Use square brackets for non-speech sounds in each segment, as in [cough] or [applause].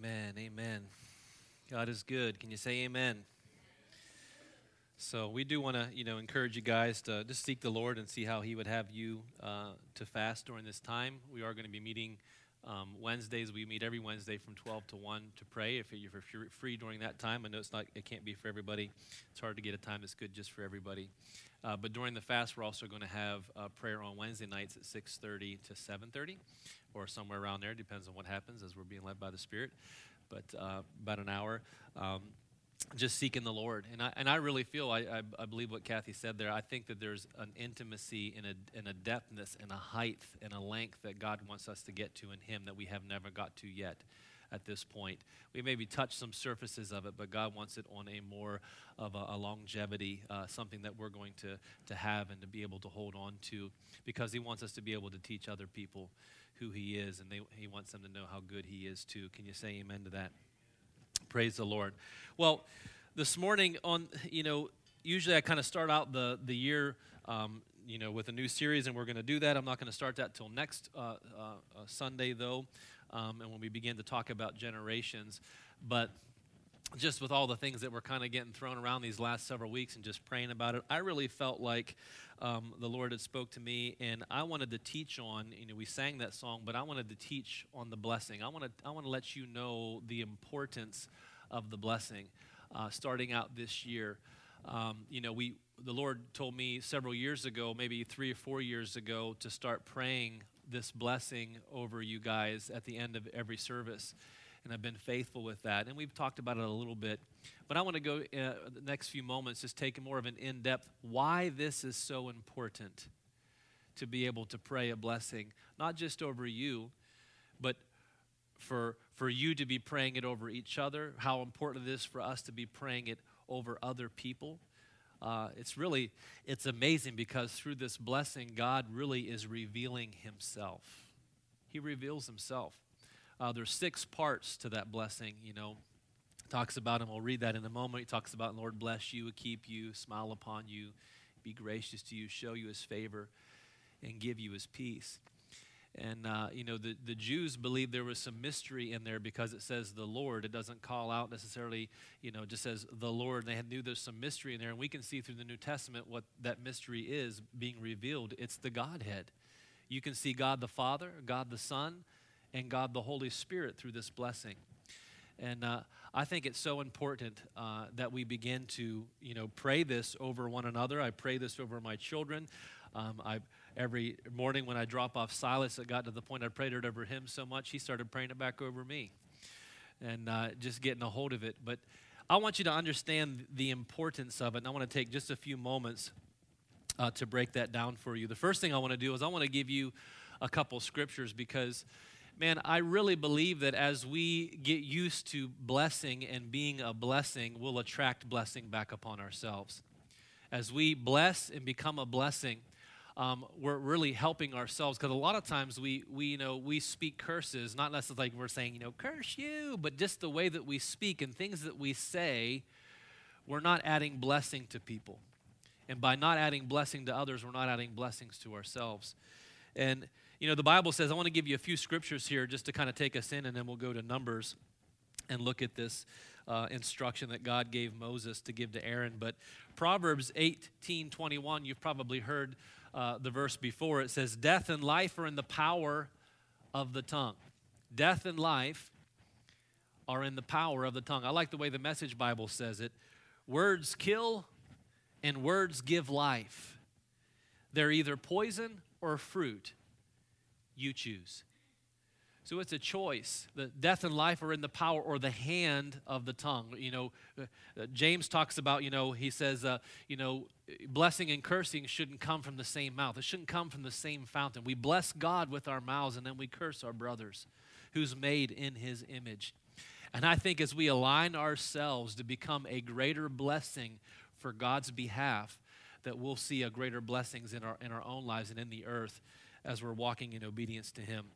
Amen. Amen. God is good. Can you say amen? So we do want to, you know, encourage you guys to just seek the Lord and see how He would have you uh, to fast during this time. We are going to be meeting um, Wednesdays. We meet every Wednesday from 12 to 1 to pray. If you're free during that time, I know it's not, it can't be for everybody. It's hard to get a time that's good just for everybody. Uh, but during the fast, we're also going to have uh, prayer on Wednesday nights at 6:30 to 7:30 or somewhere around there. Depends on what happens as we're being led by the Spirit. But uh, about an hour. Um, just seeking the Lord. And I, and I really feel, I, I, I, believe what Kathy said there. I think that there's an intimacy and a, and a depthness and a height and a length that God wants us to get to in Him that we have never got to yet at this point. We maybe touch some surfaces of it, but God wants it on a more of a, a longevity, uh, something that we're going to, to have and to be able to hold on to because He wants us to be able to teach other people who He is, and they, He wants them to know how good He is too. Can you say amen to that? Praise the Lord. Well, this morning on, you know, usually I kind of start out the, the year, um, you know, with a new series, and we're going to do that. I'm not going to start that till next uh, uh, uh, Sunday, though, um, and when we begin to talk about generations. But just with all the things that were kind of getting thrown around these last several weeks and just praying about it, I really felt like um, the Lord had spoke to me, and I wanted to teach on. You know, we sang that song, but I wanted to teach on the blessing. I want to I want to let you know the importance of the blessing, uh, starting out this year. Um, you know, we the Lord told me several years ago, maybe three or four years ago, to start praying this blessing over you guys at the end of every service and I've been faithful with that. And we've talked about it a little bit. But I want to go uh, the next few moments, just take more of an in depth why this is so important to be able to pray a blessing, not just over you, but for, for you to be praying it over each other, how important it is for us to be praying it over other people. Uh, it's really it's amazing because through this blessing god really is revealing himself he reveals himself uh, there's six parts to that blessing, you know. Talks about, and we'll read that in a moment. He talks about, Lord bless you, keep you, smile upon you, be gracious to you, show you his favor, and give you his peace. And, uh, you know, the, the Jews believed there was some mystery in there because it says the Lord. It doesn't call out necessarily, you know, just says the Lord. They knew there's some mystery in there. And we can see through the New Testament what that mystery is being revealed. It's the Godhead. You can see God the Father, God the Son, and God the Holy Spirit through this blessing. And uh, I think it's so important uh, that we begin to, you know, pray this over one another. I pray this over my children. Um, I every morning when I drop off Silas, it got to the point I prayed it over him so much he started praying it back over me, and uh, just getting a hold of it. But I want you to understand the importance of it. And I want to take just a few moments uh, to break that down for you. The first thing I want to do is I want to give you a couple scriptures because man, I really believe that as we get used to blessing and being a blessing, we'll attract blessing back upon ourselves. As we bless and become a blessing, um, we're really helping ourselves because a lot of times we, we, you know, we speak curses, not necessarily like we're saying, you know, curse you, but just the way that we speak and things that we say, we're not adding blessing to people. And by not adding blessing to others, we're not adding blessings to ourselves. And you know, the Bible says, I want to give you a few scriptures here just to kind of take us in, and then we'll go to Numbers and look at this uh, instruction that God gave Moses to give to Aaron. But Proverbs 18 21, you've probably heard uh, the verse before. It says, Death and life are in the power of the tongue. Death and life are in the power of the tongue. I like the way the Message Bible says it words kill and words give life. They're either poison or fruit you choose. So it's a choice. The death and life are in the power or the hand of the tongue. You know, uh, uh, James talks about, you know, he says, uh, you know, blessing and cursing shouldn't come from the same mouth. It shouldn't come from the same fountain. We bless God with our mouths and then we curse our brothers who's made in his image. And I think as we align ourselves to become a greater blessing for God's behalf, that we'll see a greater blessings in our, in our own lives and in the earth as we're walking in obedience to Him.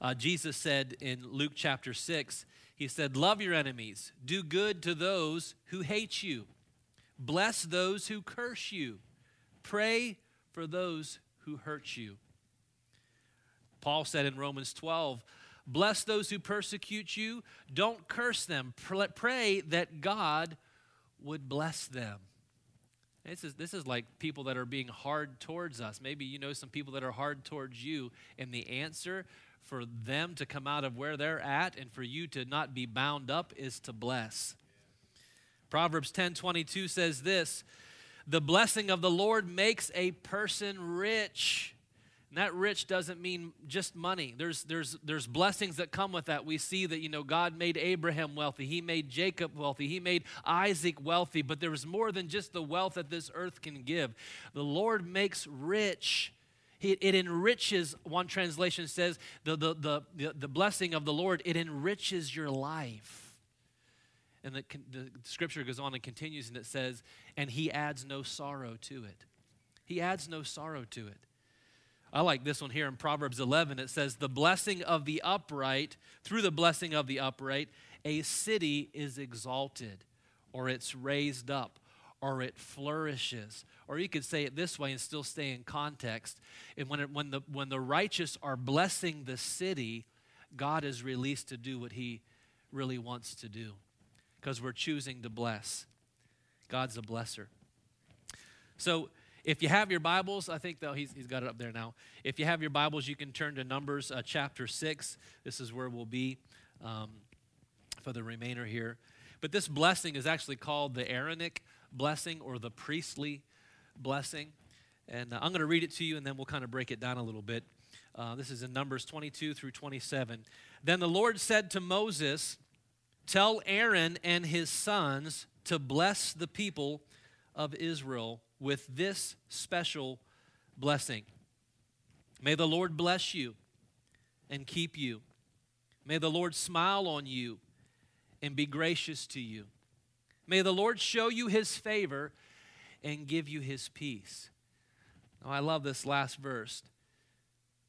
Uh, Jesus said in Luke chapter 6, He said, Love your enemies, do good to those who hate you, bless those who curse you, pray for those who hurt you. Paul said in Romans 12, Bless those who persecute you. Don't curse them. Pray that God would bless them. This is, this is like people that are being hard towards us. Maybe you know some people that are hard towards you, and the answer for them to come out of where they're at and for you to not be bound up is to bless. Proverbs 10 22 says this The blessing of the Lord makes a person rich and that rich doesn't mean just money. There's, there's, there's blessings that come with that. We see that, you know, God made Abraham wealthy. He made Jacob wealthy. He made Isaac wealthy. But there was more than just the wealth that this earth can give. The Lord makes rich. It, it enriches, one translation says, the, the, the, the, blessing of the Lord, it enriches your life. And the, the scripture goes on and continues and it says, and he adds no sorrow to it. He adds no sorrow to it. I like this one here in Proverbs 11. It says, The blessing of the upright, through the blessing of the upright, a city is exalted, or it's raised up, or it flourishes. Or you could say it this way and still stay in context. And when, it, when, the, when the righteous are blessing the city, God is released to do what he really wants to do because we're choosing to bless. God's a blesser. So, if you have your Bibles, I think though he's, he's got it up there now. If you have your Bibles, you can turn to Numbers uh, chapter 6. This is where we'll be um, for the remainder here. But this blessing is actually called the Aaronic blessing or the priestly blessing. And uh, I'm going to read it to you and then we'll kind of break it down a little bit. Uh, this is in Numbers 22 through 27. Then the Lord said to Moses, Tell Aaron and his sons to bless the people of Israel with this special blessing. May the Lord bless you and keep you. May the Lord smile on you and be gracious to you. May the Lord show you his favor and give you his peace. Now, I love this last verse.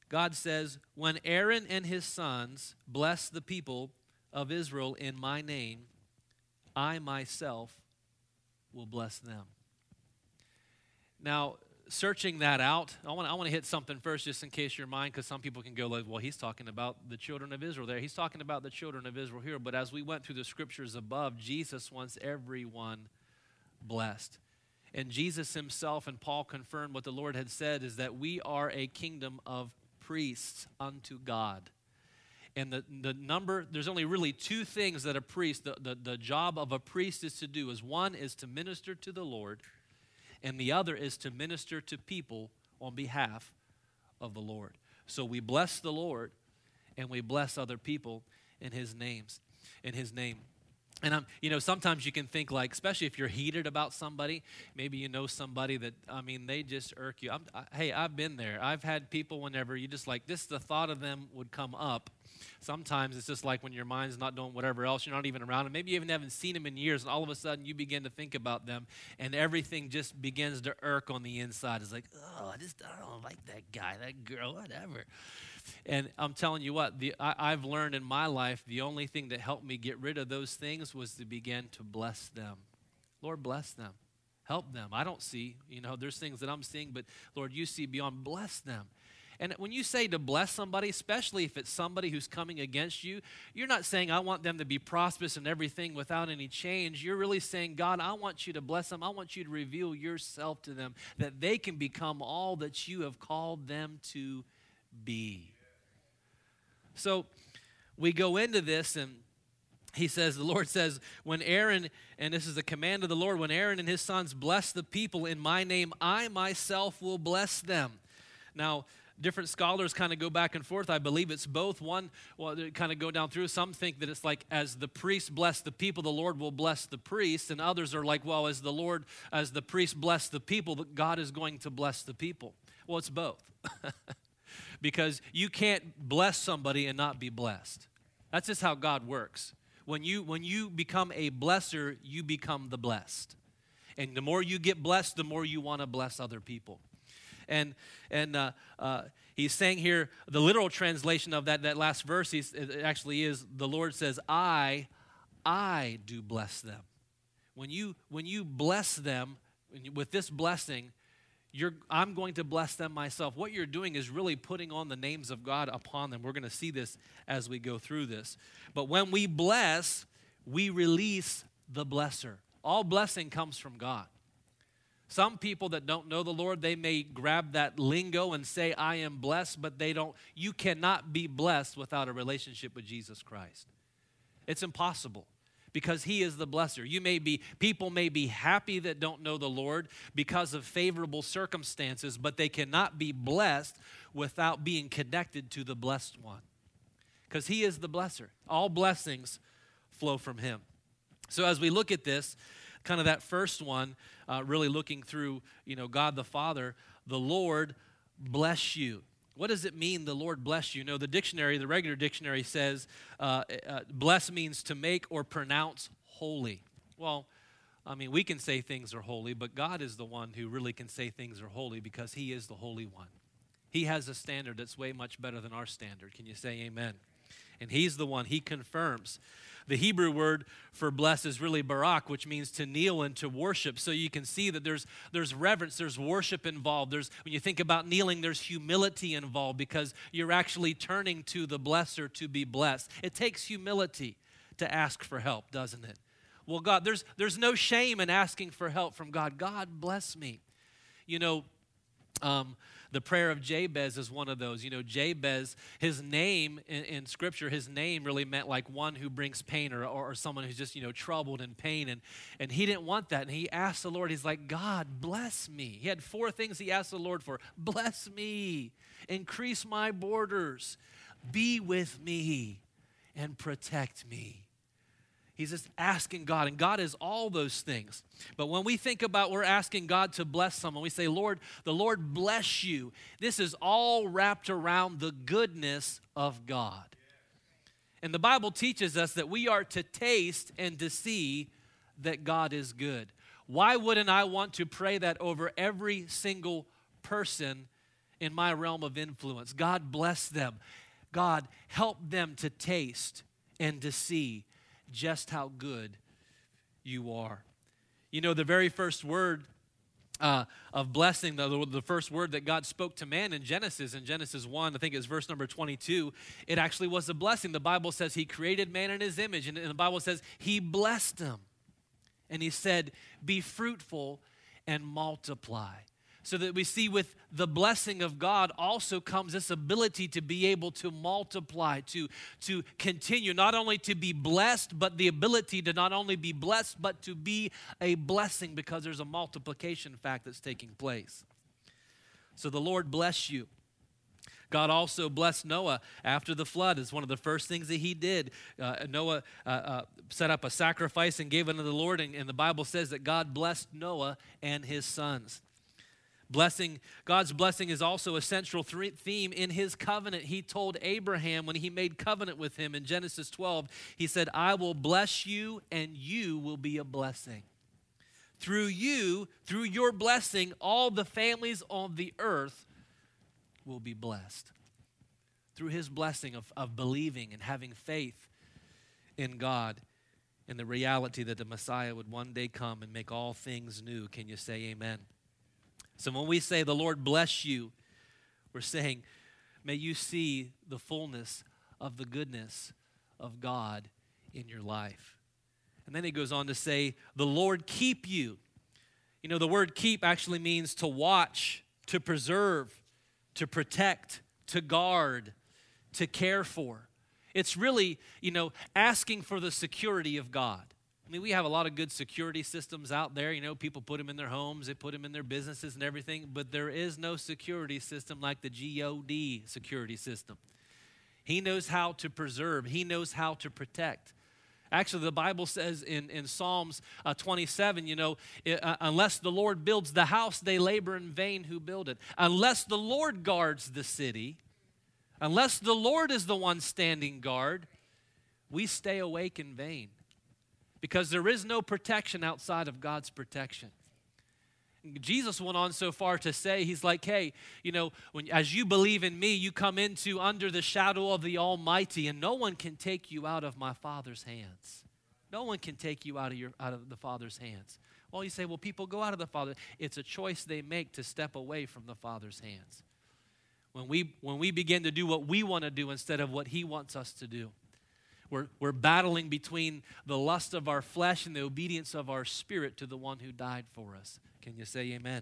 God says, When Aaron and his sons bless the people of Israel in my name, I myself will bless them. Now, searching that out, I want, I want to hit something first just in case your mind, because some people can go like, well, he's talking about the children of Israel there. He's talking about the children of Israel here. But as we went through the scriptures above, Jesus wants everyone blessed. And Jesus himself and Paul confirmed what the Lord had said is that we are a kingdom of priests unto God. And the, the number, there's only really two things that a priest, the, the, the job of a priest is to do is one is to minister to the Lord – and the other is to minister to people on behalf of the Lord. So we bless the Lord and we bless other people in his names, in his name. And I'm, you know, sometimes you can think like, especially if you're heated about somebody, maybe you know somebody that, I mean, they just irk you. I, hey, I've been there. I've had people whenever you just like this, the thought of them would come up, Sometimes it's just like when your mind's not doing whatever else, you're not even around them. Maybe you even haven't seen them in years, and all of a sudden you begin to think about them, and everything just begins to irk on the inside. It's like, oh, I just I don't like that guy, that girl, whatever. And I'm telling you what, the, I, I've learned in my life the only thing that helped me get rid of those things was to begin to bless them. Lord, bless them help them. I don't see, you know, there's things that I'm seeing, but Lord, you see beyond. Bless them. And when you say to bless somebody, especially if it's somebody who's coming against you, you're not saying, I want them to be prosperous and everything without any change. You're really saying, God, I want you to bless them. I want you to reveal yourself to them that they can become all that you have called them to be. So we go into this and he says, the Lord says, when Aaron, and this is the command of the Lord, when Aaron and his sons bless the people in my name, I myself will bless them. Now, different scholars kind of go back and forth. I believe it's both. One, well, kind of go down through. Some think that it's like as the priest bless the people, the Lord will bless the priest, and others are like, well, as the Lord, as the priest bless the people, God is going to bless the people. Well, it's both. [laughs] because you can't bless somebody and not be blessed. That's just how God works. When you when you become a blesser, you become the blessed. And the more you get blessed, the more you want to bless other people. And, and uh, uh, he's saying here, the literal translation of that, that last verse he's, it actually is the Lord says, I, I do bless them. When you, when you bless them with this blessing, you're, I'm going to bless them myself. What you're doing is really putting on the names of God upon them. We're going to see this as we go through this. But when we bless, we release the blesser. All blessing comes from God. Some people that don't know the Lord, they may grab that lingo and say, I am blessed, but they don't. You cannot be blessed without a relationship with Jesus Christ. It's impossible because he is the blesser. You may be people may be happy that don't know the Lord because of favorable circumstances, but they cannot be blessed without being connected to the blessed one. Cuz he is the blesser. All blessings flow from him. So as we look at this, kind of that first one, uh, really looking through, you know, God the Father, the Lord bless you. What does it mean, the Lord bless you? No, the dictionary, the regular dictionary says, uh, uh, bless means to make or pronounce holy. Well, I mean, we can say things are holy, but God is the one who really can say things are holy because He is the Holy One. He has a standard that's way much better than our standard. Can you say amen? And He's the one, He confirms. The Hebrew word for bless is really barak, which means to kneel and to worship. So you can see that there's, there's reverence, there's worship involved. There's, when you think about kneeling, there's humility involved because you're actually turning to the blesser to be blessed. It takes humility to ask for help, doesn't it? Well, God, there's, there's no shame in asking for help from God. God, bless me. You know, um, the prayer of Jabez is one of those. You know, Jabez, his name in, in Scripture, his name really meant like one who brings pain or, or, or someone who's just, you know, troubled in pain. And, and he didn't want that. And he asked the Lord, he's like, God, bless me. He had four things he asked the Lord for bless me, increase my borders, be with me, and protect me. He's just asking God, and God is all those things. But when we think about we're asking God to bless someone, we say, Lord, the Lord bless you. This is all wrapped around the goodness of God. And the Bible teaches us that we are to taste and to see that God is good. Why wouldn't I want to pray that over every single person in my realm of influence? God bless them. God help them to taste and to see just how good you are. You know, the very first word uh, of blessing, the, the first word that God spoke to man in Genesis, in Genesis 1, I think it's verse number 22, it actually was a blessing. The Bible says he created man in his image, and the Bible says he blessed him. And he said, Be fruitful and multiply so that we see with the blessing of God also comes this ability to be able to multiply, to, to continue, not only to be blessed, but the ability to not only be blessed, but to be a blessing because there's a multiplication fact that's taking place. So the Lord bless you. God also blessed Noah after the flood. It's one of the first things that he did. Uh, Noah uh, uh, set up a sacrifice and gave it unto the Lord, and, and the Bible says that God blessed Noah and his sons. Blessing, God's blessing is also a central theme in his covenant. He told Abraham when he made covenant with him in Genesis 12, he said, I will bless you and you will be a blessing. Through you, through your blessing, all the families on the earth will be blessed. Through his blessing of, of believing and having faith in God and the reality that the Messiah would one day come and make all things new. Can you say amen? So when we say, The Lord bless you, we're saying, May you see the fullness of the goodness of God in your life. And then he goes on to say, The Lord keep you. You know, the word keep actually means to watch, to preserve, to protect, to guard, to care for. It's really, you know, asking for the security of God. I mean, we have a lot of good security systems out there. You know, people put them in their homes, they put them in their businesses and everything, but there is no security system like the God security system. He knows how to preserve, He knows how to protect. Actually, the Bible says in, in Psalms uh, 27, you know, uh, unless the Lord builds the house, they labor in vain who build it. Unless the Lord guards the city, unless the Lord is the one standing guard, we stay awake in vain because there is no protection outside of God's protection. Jesus went on so far to say, He's like, hey, you know, when, as you believe in me, you come into under the shadow of the Almighty, and no one can take you out of my Father's hands. No one can take you out of, your, out of the Father's hands. Well, you say, well, people go out of the Father. It's a choice they make to step away from the Father's hands. When we, when we begin to do what we want to do instead of what He wants us to do, we're, we're battling between the lust of our flesh and the obedience of our spirit to the one who died for us. Can you say amen?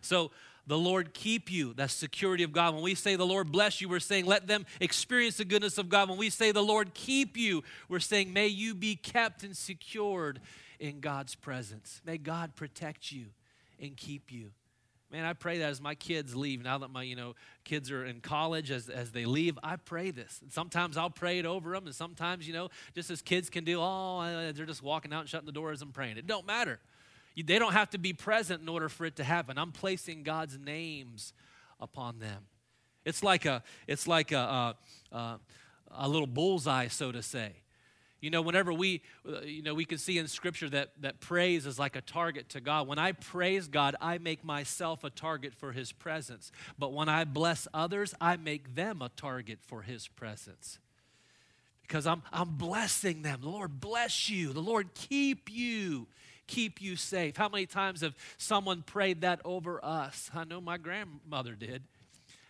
So, the Lord keep you. That's security of God. When we say the Lord bless you, we're saying let them experience the goodness of God. When we say the Lord keep you, we're saying may you be kept and secured in God's presence. May God protect you and keep you. Man, I pray that as my kids leave, now that my, you know, kids are in college, as, as they leave, I pray this. Sometimes I'll pray it over them, and sometimes, you know, just as kids can do, oh, they're just walking out and shutting the door as I'm praying. It don't matter. They don't have to be present in order for it to happen. I'm placing God's names upon them. It's like a, it's like a, a, a, a little bullseye, so to say. You know, whenever we, uh, you know, we can see in Scripture that, that praise is like a target to God. When I praise God, I make myself a target for His presence. But when I bless others, I make them a target for His presence. Because I'm, I'm blessing them. The Lord bless you. The Lord keep you keep you safe. How many times have someone prayed that over us? I know my grandmother did.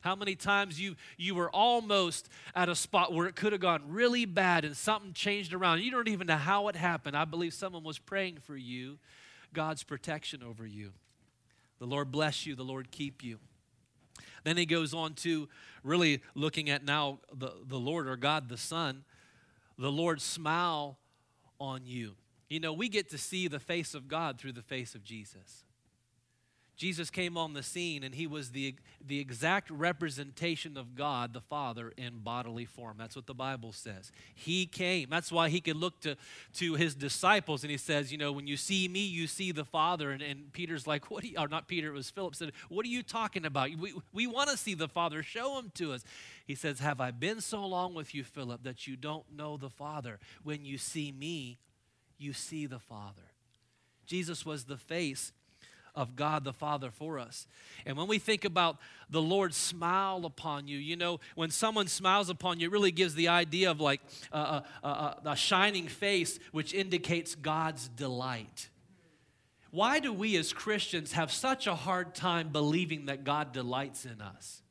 How many times you you were almost at a spot where it could have gone really bad and something changed around. You don't even know how it happened. I believe someone was praying for you, God's protection over you. The Lord bless you, the Lord keep you. Then he goes on to really looking at now the, the Lord or God the Son, the Lord smile on you. You know, we get to see the face of God through the face of Jesus. Jesus came on the scene and he was the, the exact representation of God the Father in bodily form. That's what the Bible says. He came. That's why he could look to, to his disciples and he says, You know, when you see me, you see the Father. And, and Peter's like, What? Are you, or not Peter, it was Philip said, What are you talking about? We, we want to see the Father. Show him to us. He says, Have I been so long with you, Philip, that you don't know the Father? When you see me, you see the Father. Jesus was the face of God the Father for us. And when we think about the Lord smile upon you, you know, when someone smiles upon you, it really gives the idea of like a, a, a, a shining face, which indicates God's delight. Why do we as Christians have such a hard time believing that God delights in us?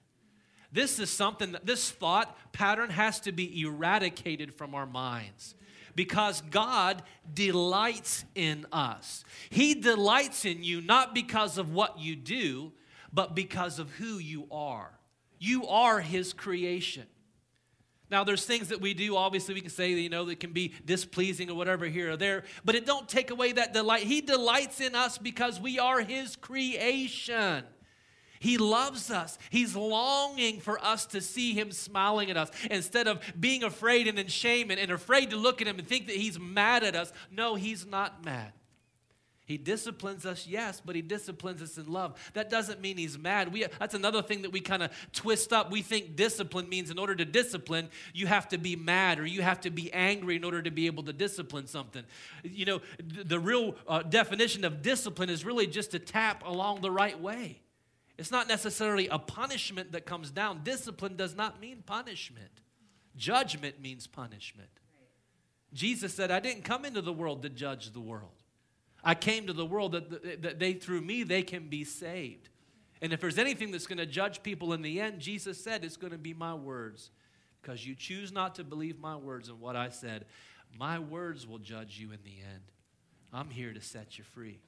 This is something that this thought pattern has to be eradicated from our minds because God delights in us. He delights in you not because of what you do, but because of who you are. You are His creation. Now, there's things that we do, obviously, we can say, you know, that can be displeasing or whatever here or there, but it don't take away that delight. He delights in us because we are His creation. He loves us. He's longing for us to see Him smiling at us instead of being afraid and in shame and, and afraid to look at Him and think that He's mad at us. No, He's not mad. He disciplines us, yes, but he disciplines us in love. That doesn't mean he's mad. We, that's another thing that we kind of twist up. We think discipline means in order to discipline, you have to be mad or you have to be angry in order to be able to discipline something. You know, the, real uh, definition of discipline is really just to tap along the right way. It's not necessarily a punishment that comes down. Discipline does not mean punishment, judgment means punishment. Jesus said, I didn't come into the world to judge the world. I came to the world that, that they, through me, they can be saved. And if there's anything that's going to judge people in the end, Jesus said it's going to be my words. Because you choose not to believe my words and what I said, my words will judge you in the end. I'm here to set you free.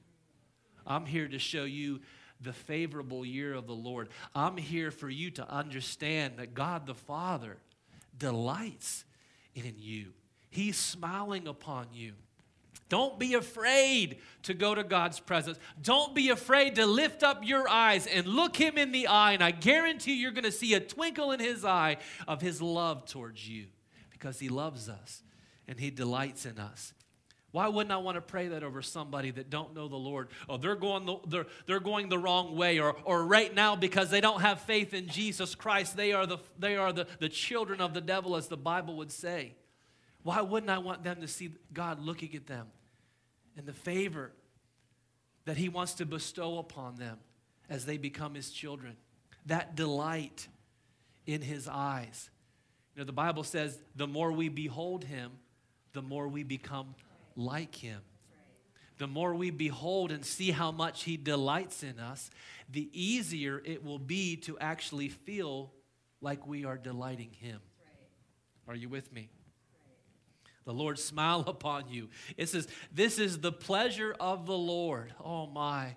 I'm here to show you the favorable year of the Lord. I'm here for you to understand that God the Father delights in you. He's smiling upon you. Don't be afraid to go to God's presence. Don't be afraid to lift up your eyes and look Him in the eye. And I guarantee you're going to see a twinkle in His eye of His love towards you because He loves us and He delights in us. Why wouldn't I want to pray that over somebody that don't know the Lord? Oh, they're going the, they're, they're going the wrong way. Or, or right now, because they don't have faith in Jesus Christ, they are, the, they are the, the children of the devil, as the Bible would say. Why wouldn't I want them to see God looking at them and the favor that He wants to bestow upon them as they become His children? That delight in His eyes. You know, the Bible says the more we behold Him, the more we become like him. the more we behold and see how much He delights in us, the easier it will be to actually feel like we are delighting Him. Are you with me? The Lord smile [laughs] upon you. It says, This is the pleasure of the Lord. Oh my.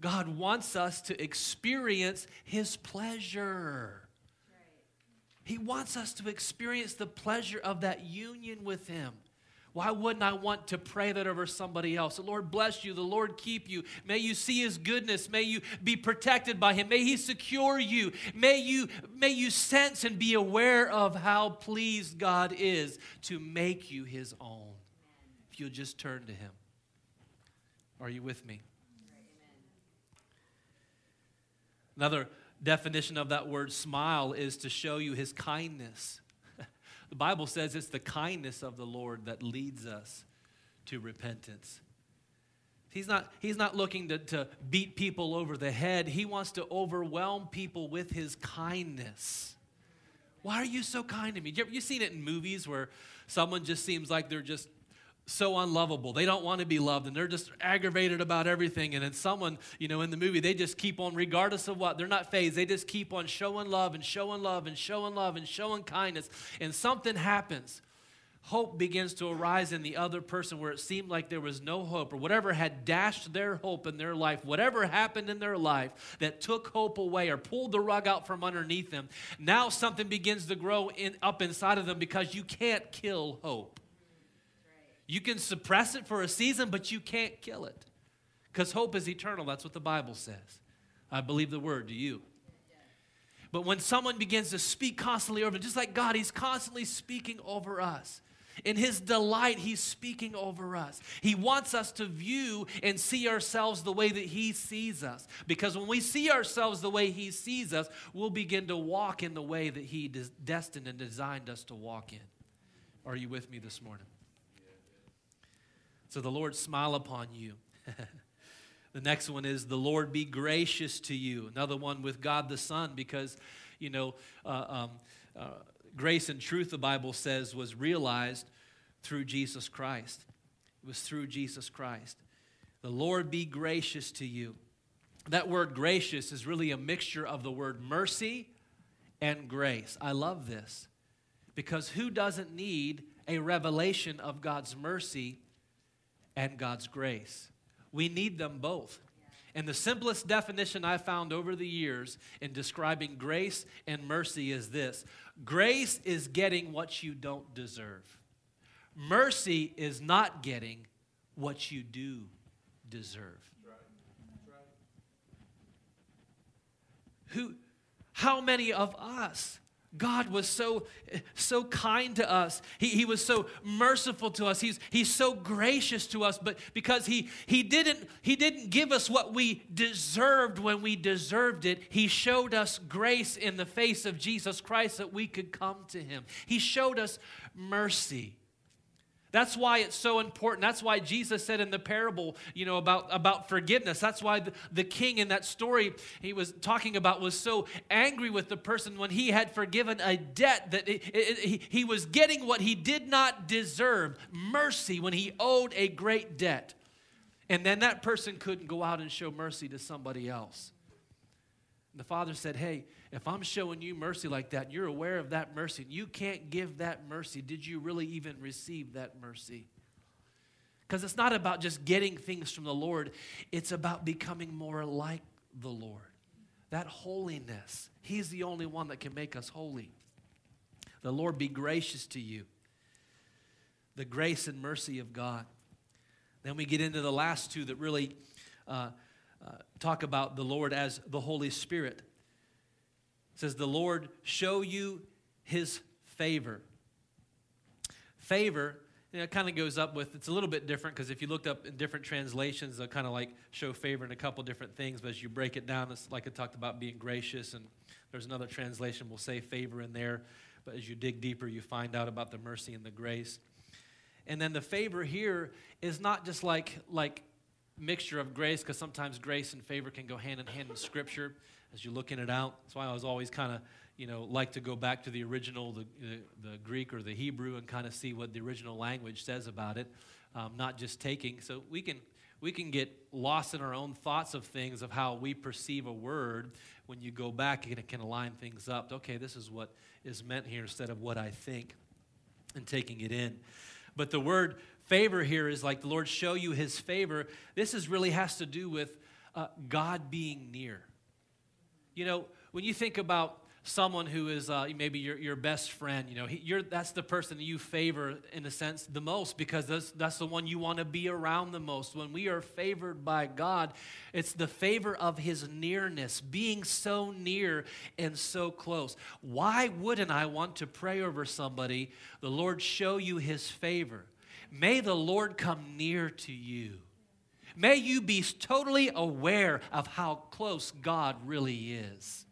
God wants us to experience His pleasure. He wants us to experience the pleasure of that union with Him. Why wouldn't I want to pray that over somebody else? The Lord bless you. The Lord keep you. May you see his goodness. May you be protected by him. May he secure you. May you may you sense and be aware of how pleased God is to make you his own. If you'll just turn to him. Are you with me? Another definition of that word smile is to show you his kindness. The Bible says it's the kindness of the Lord that leads us to repentance. He's not, he's not looking to, to beat people over the head. He wants to overwhelm people with his kindness. Why are you so kind to me? You have seen it in movies where someone just seems like they're just so unlovable. They don't want to be loved and they're just aggravated about everything. And then someone, you know, in the movie, they just keep on, regardless of what, they're not phased. They just keep on showing love and showing love and showing love and showing kindness. And something happens. Hope begins to arise in the other person where it seemed like there was no hope or whatever had dashed their hope in their life, whatever happened in their life that took hope away or pulled the rug out from underneath them. Now something begins to grow in, up inside of them because you can't kill hope. You can suppress it for a season, but you can't kill it. Because hope is eternal. That's what the Bible says. I believe the word. Do you? But when someone begins to speak constantly over, just like God, He's constantly speaking over us. In His delight, He's speaking over us. He wants us to view and see ourselves the way that He sees us. Because when we see ourselves the way He sees us, we'll begin to walk in the way that He destined and designed us to walk in. Are you with me this morning? So the Lord smile upon you. [laughs] the next one is the Lord be gracious to you. Another one with God the Son, because, you know, uh, um, uh, grace and truth, the Bible says, was realized through Jesus Christ. It was through Jesus Christ. The Lord be gracious to you. That word gracious is really a mixture of the word mercy and grace. I love this because who doesn't need a revelation of God's mercy and God's grace. We need them both. And the simplest definition I found over the years in describing grace and mercy is this grace is getting what you don't deserve, mercy is not getting what you do deserve. Who, how many of us God was so, so kind to us. He, he was so merciful to us. He's, he's so gracious to us, but because he, he, didn't, he didn't give us what we deserved when we deserved it, He showed us grace in the face of Jesus Christ that we could come to Him. He showed us mercy. That's why it's so important. That's why Jesus said in the parable, you know, about, about forgiveness. That's why the, the king in that story he was talking about was so angry with the person when he had forgiven a debt that it, it, he, he was getting what he did not deserve mercy when he owed a great debt. And then that person couldn't go out and show mercy to somebody else. And the father said, Hey, if I'm showing you mercy like that, you're aware of that mercy, and you can't give that mercy, did you really even receive that mercy? Because it's not about just getting things from the Lord, it's about becoming more like the Lord. That holiness. He's the only one that can make us holy. The Lord be gracious to you. The grace and mercy of God. Then we get into the last two that really uh, uh, talk about the Lord as the Holy Spirit. It says, The Lord show you his favor. Favor, you know, it kind of goes up with, it's a little bit different because if you looked up in different translations, they'll kind of like show favor in a couple different things, but as you break it down, it's like it talked about being gracious, and there's another translation will say favor in there, but as you dig deeper, you find out about the mercy and the grace. And then the favor here is not just like, like mixture of grace, because sometimes grace and favor can go hand in hand in Scripture as you're looking it out. That's why I was always kind of, you know, like to go back to the original, the, the, the Greek or the Hebrew, and kind of see what the original language says about it, um, not just taking. So we can we can get lost in our own thoughts of things of how we perceive a word when you go back and it can align things up okay this is what is meant here instead of what i think and taking it in but the word favor here is like the lord show you his favor this is really has to do with uh, god being near you know when you think about someone who is uh, maybe your, your best friend, you know, he, you're, that's the person that you favor in a sense the most because that's, that's the one you want to be around the most. When we are favored by God, it's the favor of his nearness, being so near and so close. Why wouldn't I want to pray over somebody, the Lord show you his favor? May the Lord come near to you. May you be totally aware of how close God really is.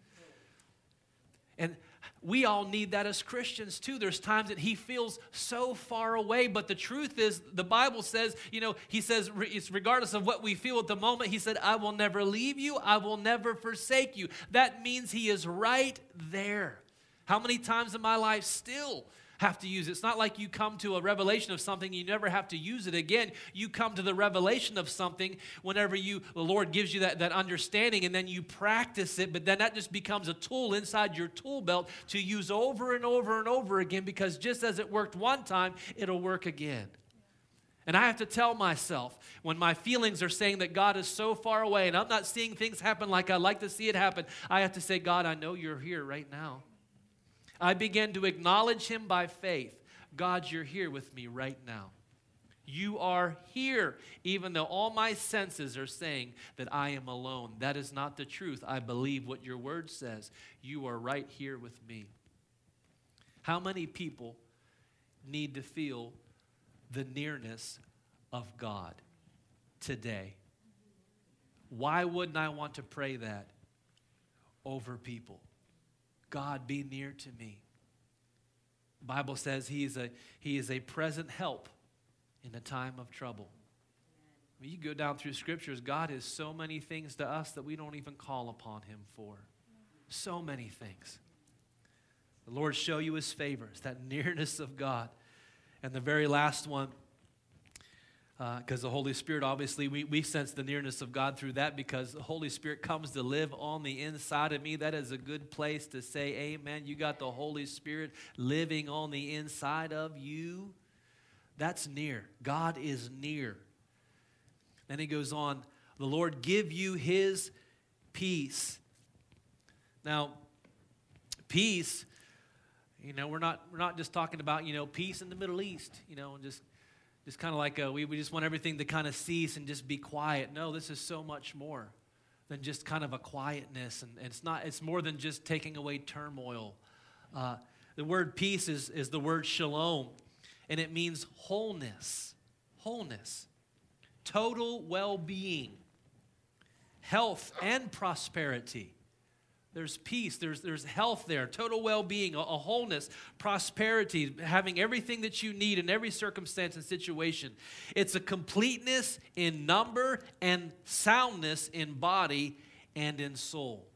And we all need that as Christians too. There's times that he feels so far away, but the truth is, the Bible says, you know, he says, it's regardless of what we feel at the moment, he said, I will never leave you, I will never forsake you. That means he is right there. How many times in my life still have to use it. It's not like you come to a revelation of something, you never have to use it again. You come to the revelation of something whenever you the Lord gives you that, that understanding and then you practice it, but then that just becomes a tool inside your tool belt to use over and over and over again because just as it worked one time, it'll work again. And I have to tell myself when my feelings are saying that God is so far away and I'm not seeing things happen like I like to see it happen, I have to say, God, I know you're here right now. I began to acknowledge him by faith. God, you're here with me right now. You are here, even though all my senses are saying that I am alone. That is not the truth. I believe what your word says. You are right here with me. How many people need to feel the nearness of God today? Why wouldn't I want to pray that over people? God, be near to me. The Bible says he is a, he is a present help in a time of trouble. When you go down through scriptures, God is so many things to us that we don't even call upon him for. So many things. The Lord show you his favors, that [laughs] nearness of God. And the very last one because uh, the Holy Spirit, obviously, we, we sense the nearness of God through that because the Holy Spirit comes to live on the inside of me. That is a good place to say, Amen. You got the Holy Spirit living on the inside of you. That's near. God is near. Then he goes on, the Lord give you his peace. Now, peace, you know, we're not, we're not just talking about, you know, peace in the Middle East, you know, and just just kind of like a, we, we just want everything to kind of cease and just be quiet. No, this is so much more than just kind of a quietness. And, and it's not, it's more than just taking away turmoil. Uh, the word peace is, is the word shalom, and it means wholeness. Wholeness. Total well being, health, and prosperity. There's peace, there's, there's health there, total well being, a, a, wholeness, prosperity, having everything that you need in every circumstance and situation. It's a completeness in number and soundness in body and in soul.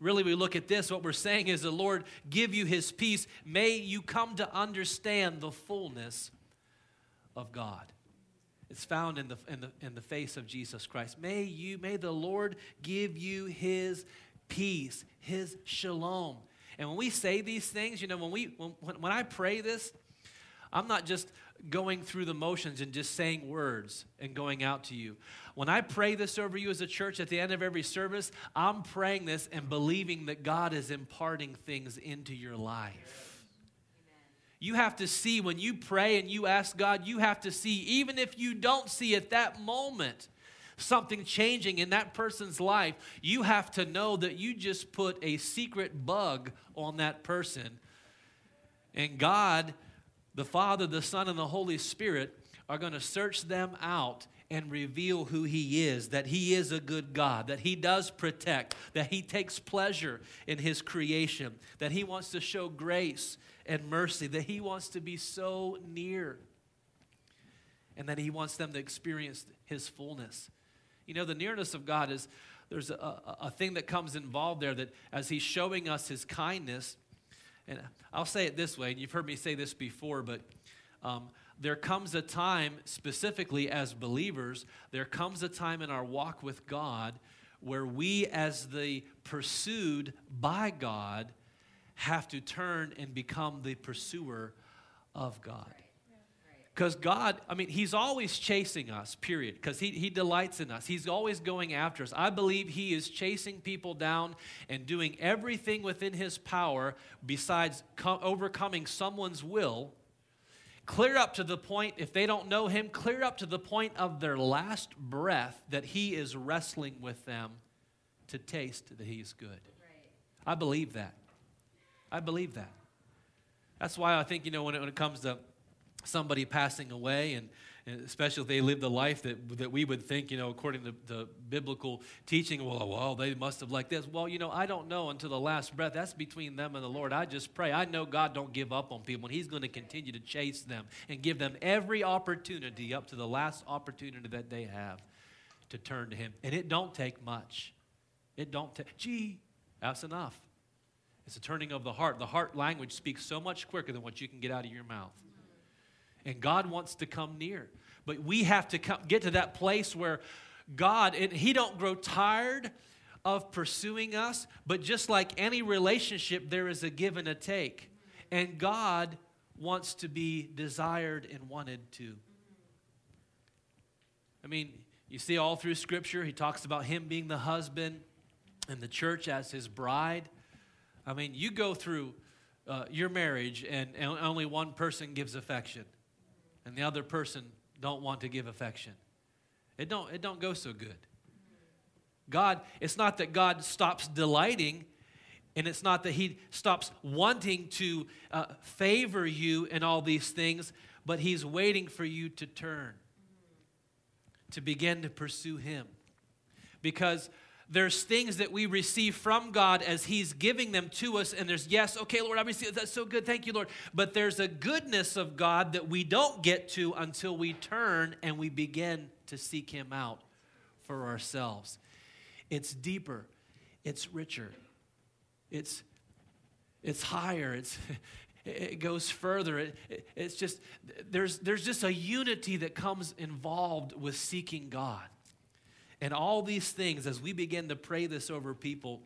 Really, we look at this, what we're saying is the Lord give you his peace. May you come to understand the fullness of God. It's found in the, in the, in the face of Jesus Christ. May you, may the Lord give you his peace, his shalom. And when we say these things, you know, when, we, when, when I pray this, I'm not just going through the motions and just saying words and going out to you. When I pray this over you as a church at the end of every service, I'm praying this and believing that God is imparting things into your life. You have to see when you pray and you ask God, you have to see, even if you don't see at that moment, something changing in that person's life, you have to know that you just put a secret bug on that person. And God, the Father, the Son, and the Holy Spirit are going to search them out and reveal who He is that He is a good God, that He does protect, that He takes pleasure in His creation, that He wants to show grace and mercy, that He wants to be so near, and that He wants them to experience His fullness. You know, the nearness of God is there's a, a, thing that comes involved there that as He's showing us His kindness, and I'll say it this way, and you've heard me say this before, but um, there comes a time, specifically as believers, there comes a time in our walk with God where we, as the pursued by God, have to turn and become the pursuer of God. Because God, I mean, He's always chasing us, period, because he, he delights in us. He's always going after us. I believe He is chasing people down and doing everything within His power besides co- overcoming someone's will, clear up to the point, if they don't know Him, clear up to the point of their last breath that He is wrestling with them to taste that He's good. Right. I believe that. I believe that. That's why I think, you know, when it, when it comes to somebody passing away and, especially if they lived a life that, that we would think, you know, according to the biblical teaching, well, well, they must have like this. Well, you know, I don't know until the last breath. That's between them and the Lord. I just pray. I know God don't give up on people, and He's going to continue to chase them and give them every opportunity up to the last opportunity that they have to turn to Him. And it don't take much. It don't take, gee, that's enough. It's a turning of the heart. The heart language speaks so much quicker than what you can get out of your mouth. And God wants to come near. But we have to come, get to that place where God, and He don't grow tired of pursuing us, but just like any relationship, there is a give and a take. And God wants to be desired and wanted to. I mean, you see all through Scripture, He talks about Him being the husband and the church as His bride. I mean, you go through uh, your marriage and, and only one person gives affection and the other person don't want to give affection. It don't, it don't go so good. God, it's not that God stops delighting, and it's not that He stops wanting to uh, favor you in all these things, but He's waiting for you to turn, to begin to pursue Him. Because there's things that we receive from God as He's giving them to us, and there's, yes, okay, Lord, I receive That's so good. Thank you, Lord. But there's a goodness of God that we don't get to until we turn and we begin to seek Him out for ourselves. It's deeper, it's richer, it's, it's higher, it's, [laughs] it goes further. It, it, it's just, there's, there's just a unity that comes involved with seeking God. And all these things, as we begin to pray this over people,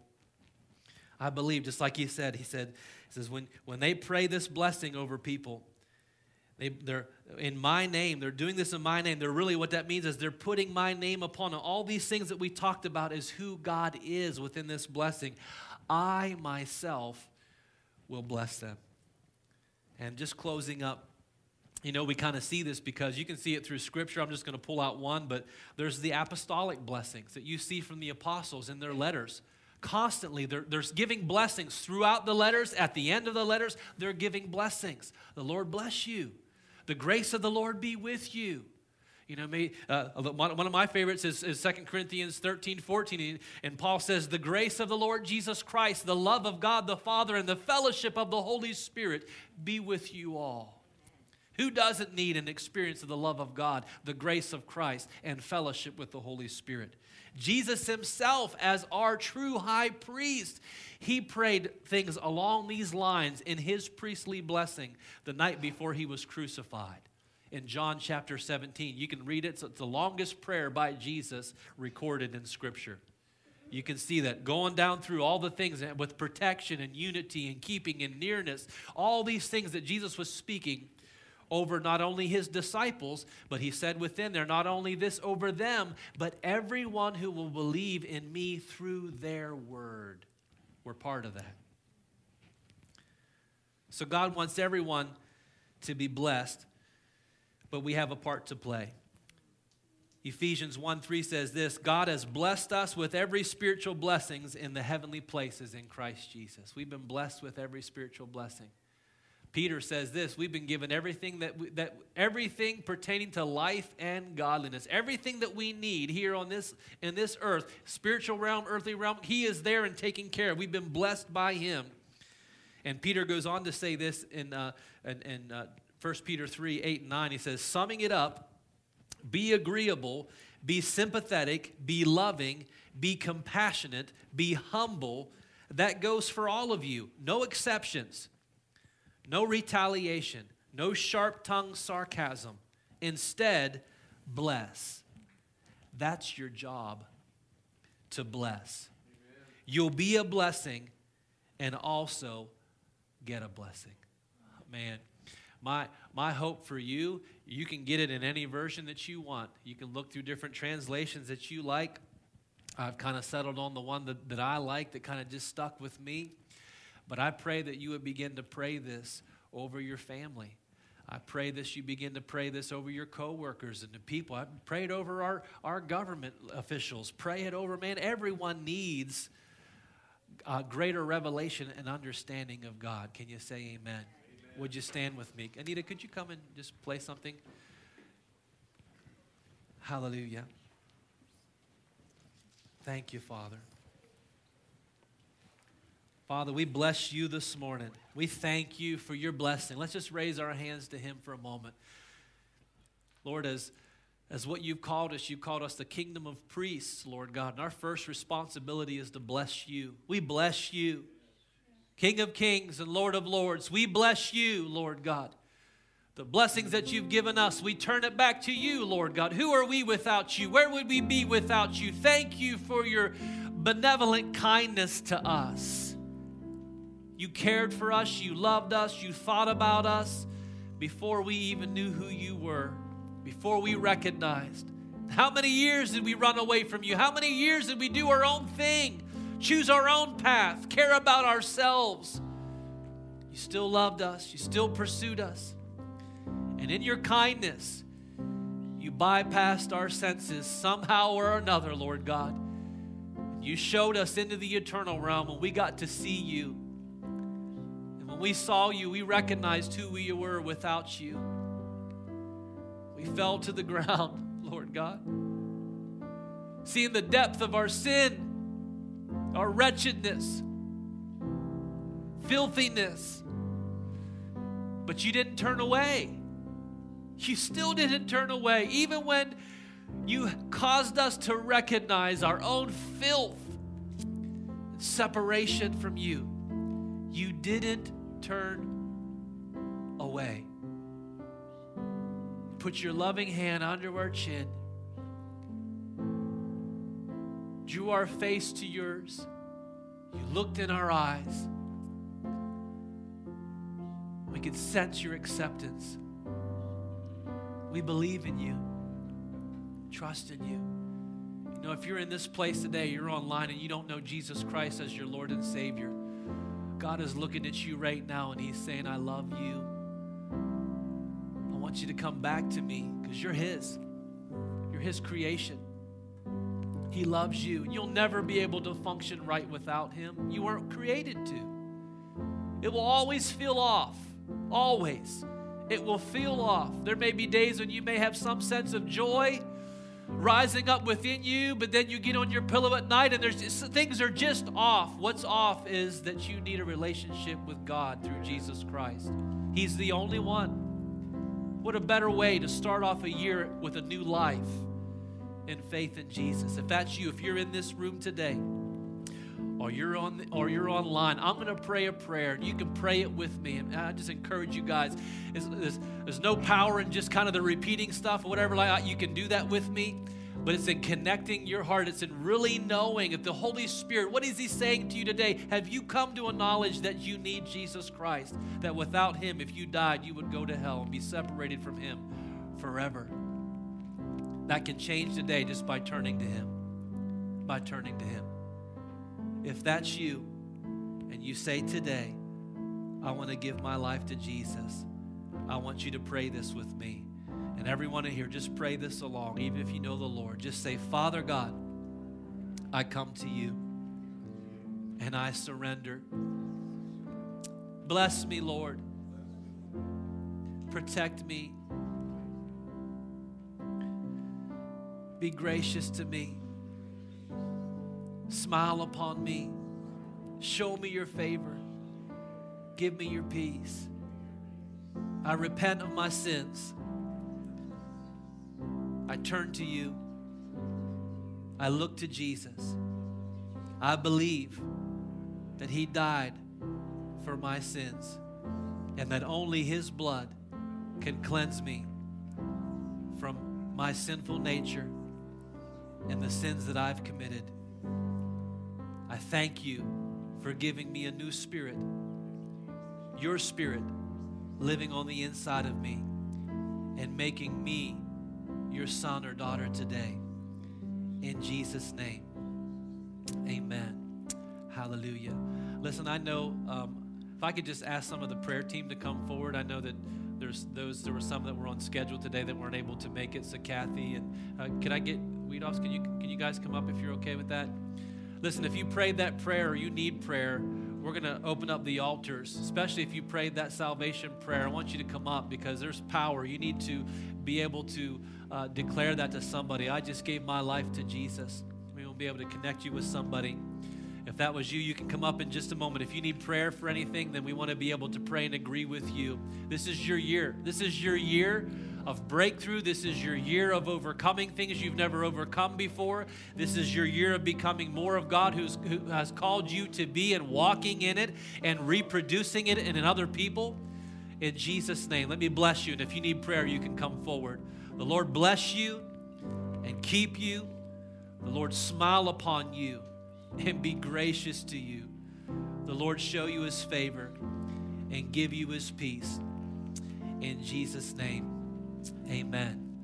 I believe, just like he said, he said, he says, when, when they pray this blessing over people, they, they're in my name, they're doing this in my name. They're really what that means is they're putting my name upon. All these things that we talked about is who God is within this blessing. I myself will bless them. And just closing up, you know, we kind of see this because you can see it through Scripture. I'm just going to pull out one, but there's the apostolic blessings that you see from the apostles in their letters. Constantly, they're, they're giving blessings throughout the letters. At the end of the letters, they're giving blessings. The Lord bless you. The grace of the Lord be with you. You know, me, uh, one, one of my favorites is, is 2 Corinthians 13, 14. And Paul says, The grace of the Lord Jesus Christ, the love of God the Father, and the fellowship of the Holy Spirit be with you all. Who doesn't need an experience of the love of God, the grace of Christ, and fellowship with the Holy Spirit? Jesus himself, as our true high priest, he prayed things along these lines in his priestly blessing the night before he was crucified. In John chapter 17, you can read it. It's the longest prayer by Jesus recorded in Scripture. You can see that going down through all the things with protection and unity and keeping and nearness, all these things that Jesus was speaking over not only his disciples, but he said within there, not only this over them, but everyone who will believe in me through their word. We're part of that. So God wants everyone to be blessed, but we have a part to play. Ephesians 1 3 says this God has blessed us with every spiritual blessings in the heavenly places in Christ Jesus. We've been blessed with every spiritual blessing. Peter says this we've been given everything that, we, that everything pertaining to life and godliness. Everything that we need here on this in this earth spiritual realm earthly realm he is there and taking care of. We've been blessed by him. And peter goes on to say this in, uh, in, in uh, 1 peter 3 8 and 9 he says summing it up be agreeable be sympathetic be loving be compassionate be humble. That goes for all of you. No exceptions no retaliation, no sharp tongued sarcasm. Instead, bless. That's your job to bless. You'll be a blessing and also get a blessing. Man, my, my hope for you, you can get it in any version that you want. You can look through different translations that you like. I've kind of settled on the one that, that I like that kind of just stuck with me. But I pray that you would begin to pray this over your family. I pray this, you begin to pray this over your coworkers and the people. I pray it over our, our government officials. Pray it over, man. Everyone needs a greater revelation and understanding of God. Can you say amen? amen? Would you stand with me? Anita, could you come and just play something? Hallelujah. Thank you, Father. Father, we bless you this morning. We thank you for your blessing. Let's just raise our hands to him for a moment. Lord, as, as what you've called us, you've called us the kingdom of priests, Lord God. And our first responsibility is to bless you. We bless you. King of kings and Lord of lords, we bless you, Lord God. The blessings that you've given us, we turn it back to you, Lord God. Who are we without you? Where would we be without you? Thank you for your benevolent kindness to us. You cared for us, you loved us, you thought about us before we even knew who you were, before we recognized. How many years did we run away from you? How many years did we do our own thing, choose our own path, care about ourselves? You still loved us, you still pursued us. And in your kindness, you bypassed our senses somehow or another, Lord God. You showed us into the eternal realm and we got to see you. We saw you, we recognized who we were without you. We fell to the [laughs] ground, Lord God. Seeing the depth of our sin, our wretchedness, filthiness. But you didn't turn away. You still didn't turn away, even when you caused us to recognize our own filth separation from you. You didn't turn away. Put your loving hand under our chin, drew our face to yours. You looked in our eyes. We could sense your acceptance. We believe in you, trust in you. You know, if you're in this place today, you're online and you don't know Jesus Christ as your Lord and Savior, God is looking at you right now and He's saying, I love you. I want you to come back to me because you're His. You're His creation. He loves you. You'll never be able to function right without Him. You weren't created to. It will always feel off. Always it will feel off. There may be days when you may have some sense of joy rising up within you, but then you get on your pillow at night and there's just, things are just off. What's off is that you need a relationship with God through Jesus Christ. He's the only one. What a better way to start off a year with a new life in faith in Jesus. If that's you, if you're in this room today, or you're on the, or you're online, I'm going to pray a prayer. and You can pray it with me. And I just encourage you guys. There's, there's no power in just kind of the repeating stuff or whatever like. You can do that with me. But it's in connecting your heart. It's in really knowing if the Holy Spirit, what is He saying to you today? Have you come to a knowledge that you need Jesus Christ? That without Him, if you died, you would go to hell and be separated from Him forever. That can change today just by turning to Him. By turning to Him. If that's you and you say today, I want to give my life to Jesus, I want you to pray this with me. And everyone in here, just pray this along, even if you know the Lord. Just say, Father God, I come to you and I surrender. Bless me, Lord. Protect me. Be gracious to me. Smile upon me. Show me your favor. Give me your peace. I repent of my sins. I turn to you. I look to Jesus. I believe that He died for my sins and that only His blood can cleanse me from my sinful nature and the sins that I've committed. Thank you for giving me a new spirit, your spirit living on the inside of me and making me your son or daughter today. In Jesus' name, amen. Hallelujah. Listen, I know um, if I could just ask some of the prayer team to come forward, I know that there's those there were some that were on schedule today that weren't able to make it. So Kathy and uh, can I get Weedoffs? Can you can you guys come up if you're okay with that? Listen, if you prayed that prayer or you need prayer, we're going to open up the altars, especially if you prayed that salvation prayer. I want you to come up because there's power. You need to be able to uh, declare that to somebody. I just gave my life to Jesus. We will be able to connect you with somebody. If that was you, you can come up in just a moment. If you need prayer for anything, then we want to be able to pray and agree with you. This is your year. This is your year of breakthrough. This is your year of overcoming things you've never overcome before. This is your year of becoming more of God who's, who has called you to be and walking in it and reproducing it in other people. In Jesus' name, let me bless you. And if you need prayer, you can come forward. The Lord bless you and keep you. The Lord smile upon you and be gracious to you. The Lord show you his favor and give you his peace. In Jesus' name, amen.